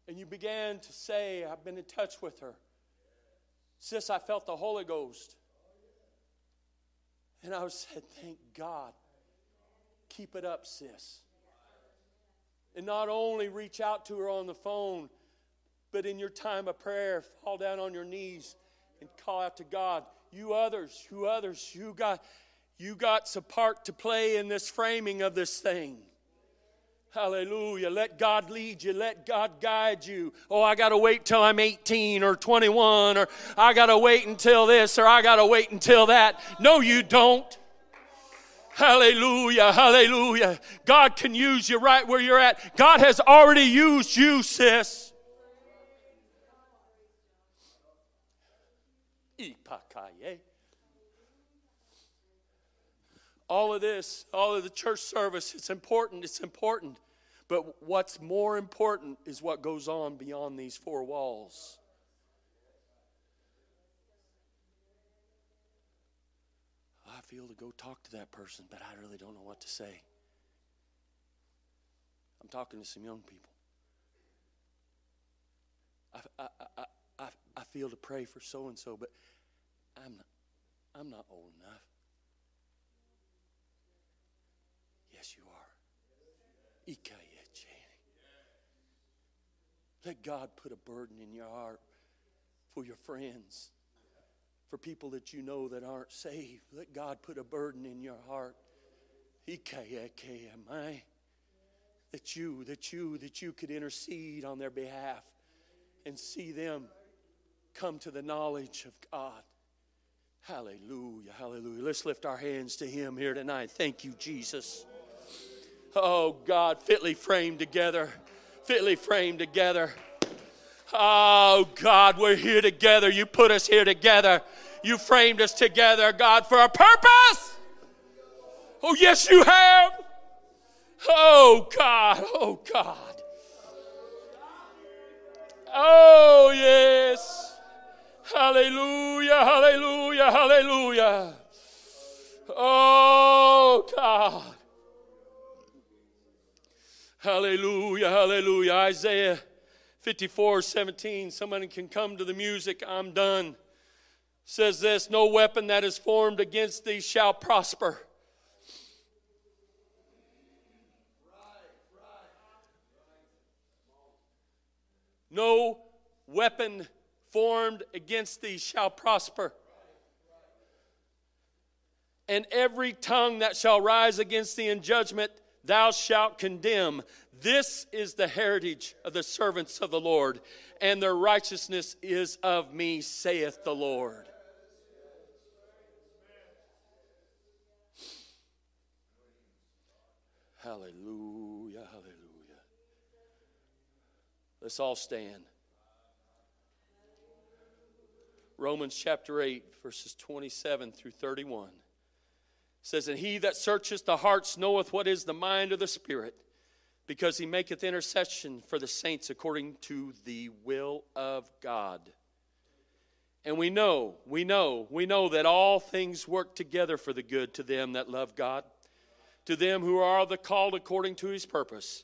Speaker 1: And you began to say, I've been in touch with her. Sis, I felt the Holy Ghost. And I said, Thank God. Keep it up, sis. And not only reach out to her on the phone, but in your time of prayer, fall down on your knees and call out to God you others, you others, you got you got some part to play in this framing of this thing. Hallelujah. Let God lead you. Let God guide you. Oh, I got to wait till I'm 18 or 21 or I got to wait until this or I got to wait until that. No, you don't. Hallelujah. Hallelujah. God can use you right where you're at. God has already used you, sis. All of this, all of the church service, it's important, it's important. But what's more important is what goes on beyond these four walls. I feel to go talk to that person, but I really don't know what to say. I'm talking to some young people. I, I, I, I, I feel to pray for so and so, but I'm not, I'm not old enough. Yes, you are. Let God put a burden in your heart for your friends, for people that you know that aren't saved. Let God put a burden in your heart. That you, that you, that you could intercede on their behalf and see them come to the knowledge of God. Hallelujah, hallelujah. Let's lift our hands to Him here tonight. Thank you, Jesus. Oh, God, fitly framed together, fitly framed together. Oh, God, we're here together. You put us here together. You framed us together, God, for a purpose. Oh, yes, you have. Oh, God. Oh, God. Oh, yes. Hallelujah, hallelujah, hallelujah. Oh, God. Hallelujah, hallelujah. Isaiah 54 17. Somebody can come to the music. I'm done. Says this No weapon that is formed against thee shall prosper. No weapon formed against thee shall prosper. And every tongue that shall rise against thee in judgment, thou shalt condemn. This is the heritage of the servants of the Lord, and their righteousness is of me, saith the Lord. Hallelujah, hallelujah. Let's all stand. Romans chapter 8, verses 27 through 31 says, And he that searcheth the hearts knoweth what is the mind of the Spirit, because he maketh intercession for the saints according to the will of God. And we know, we know, we know that all things work together for the good to them that love God, to them who are the called according to his purpose.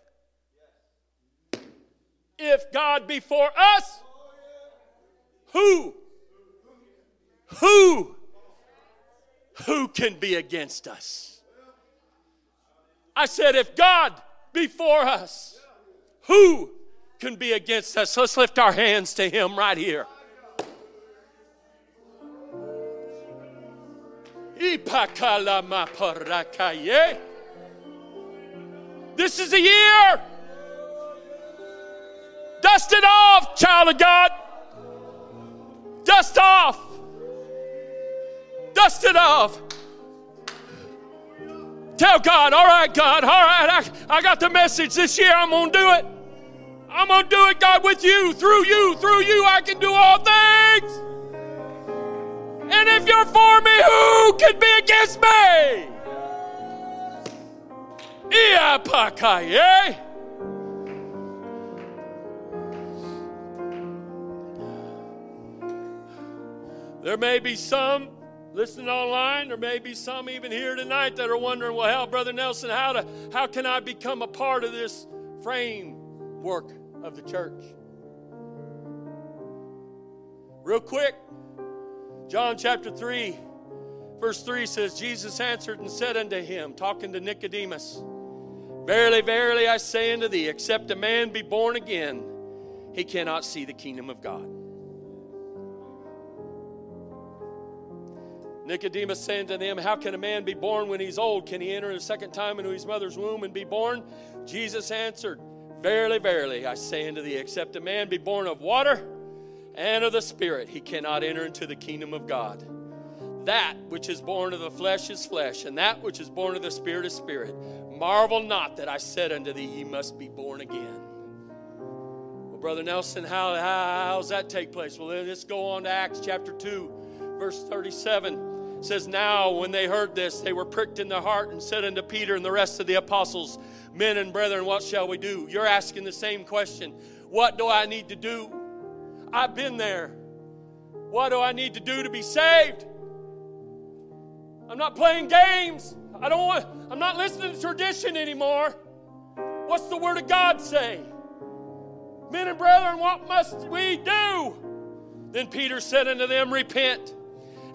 Speaker 1: if God be for us, who? Who? Who can be against us? I said, if God be for us, who can be against us? Let's lift our hands to Him right here. This is a year Dust it off, child of God. Dust off. Dust it off. Tell God, all right, God, all right, I, I got the message this year. I'm going to do it. I'm going to do it, God, with you, through you, through you. I can do all things. And if you're for me, who can be against me? Iapakaye. Eh? There may be some listening online, there may be some even here tonight that are wondering, well, how, Brother Nelson, how, to, how can I become a part of this framework of the church? Real quick, John chapter 3, verse 3 says, Jesus answered and said unto him, talking to Nicodemus, Verily, verily, I say unto thee, except a man be born again, he cannot see the kingdom of God. Nicodemus saying to them, How can a man be born when he's old? Can he enter a second time into his mother's womb and be born? Jesus answered, Verily, verily, I say unto thee, except a man be born of water and of the Spirit, he cannot enter into the kingdom of God. That which is born of the flesh is flesh, and that which is born of the Spirit is spirit. Marvel not that I said unto thee, Ye must be born again. Well, Brother Nelson, how, how's that take place? Well, let's go on to Acts chapter 2, verse 37 says, Now when they heard this, they were pricked in the heart and said unto Peter and the rest of the apostles, Men and brethren, what shall we do? You're asking the same question. What do I need to do? I've been there. What do I need to do to be saved? I'm not playing games. I don't want I'm not listening to tradition anymore. What's the word of God say? Men and brethren, what must we do? Then Peter said unto them, Repent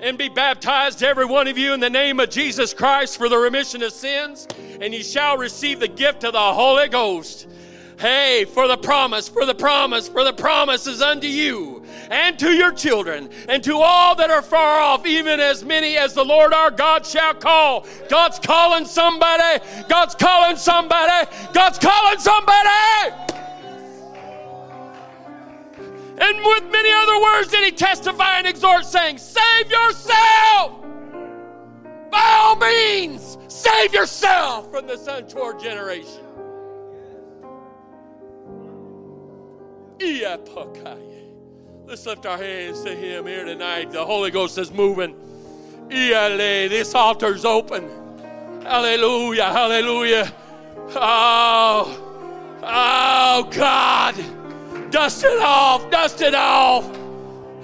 Speaker 1: and be baptized, every one of you, in the name of Jesus Christ for the remission of sins, and ye shall receive the gift of the Holy Ghost. Hey, for the promise, for the promise, for the promise is unto you and to your children and to all that are far off, even as many as the Lord our God shall call. God's calling somebody. God's calling somebody. God's calling somebody. And with many other words did he testify and exhort, saying, Save yourself By all means, save yourself from this untoward generation. Let's lift our hands to Him here tonight. The Holy Ghost is moving. This altar's open. Hallelujah, hallelujah. Oh, oh, God. Dust it off, dust it off.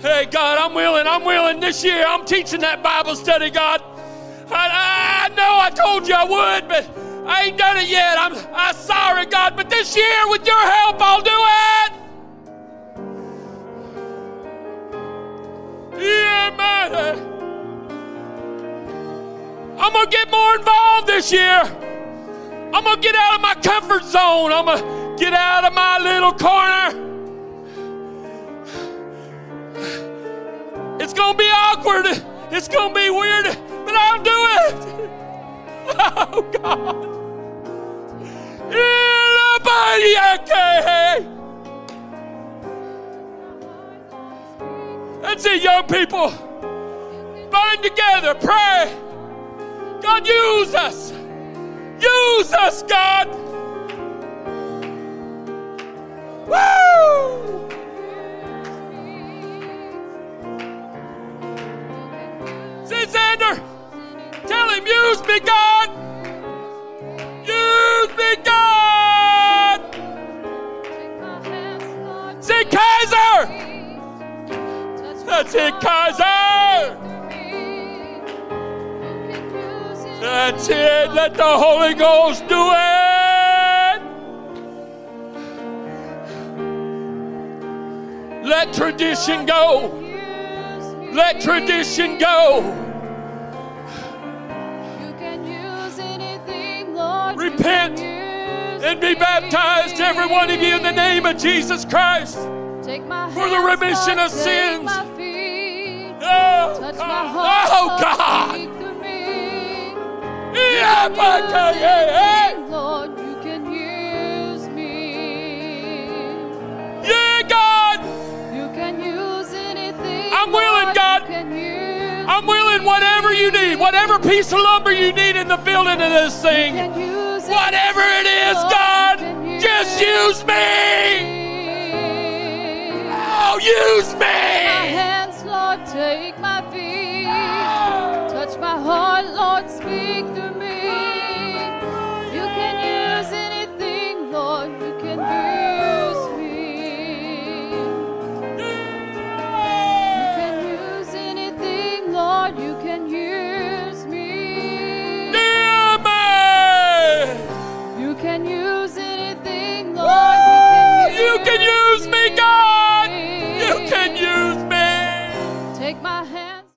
Speaker 1: Hey, God, I'm willing, I'm willing this year. I'm teaching that Bible study, God. I, I know I told you I would, but I ain't done it yet. I'm, I'm sorry, God, but this year, with your help, I'll do it. Yeah, man. I'm going to get more involved this year. I'm going to get out of my comfort zone. I'm going to get out of my little corner. It's going to be awkward. It's going to be weird, but I'll do it. Oh, God. That's it, young people. Bind together, pray. God, use us. Use us, God. Woo! Use me, God. Use me, God. See, Kaiser. That's it, Kaiser. That's it. Let the Holy Ghost do it. Let tradition go. Let tradition go. Repent and be baptized, every one of you, in the name of Jesus Christ for the remission of sins. Oh, God. Oh, God.
Speaker 2: Lord, you can use me.
Speaker 1: Yeah, God.
Speaker 2: You can use anything.
Speaker 1: I'm willing, God.
Speaker 2: You can use
Speaker 1: I'm willing whatever you need, whatever piece of lumber you need in the building of this thing.
Speaker 2: You can use
Speaker 1: Whatever it is, God, just use me. Oh, use me.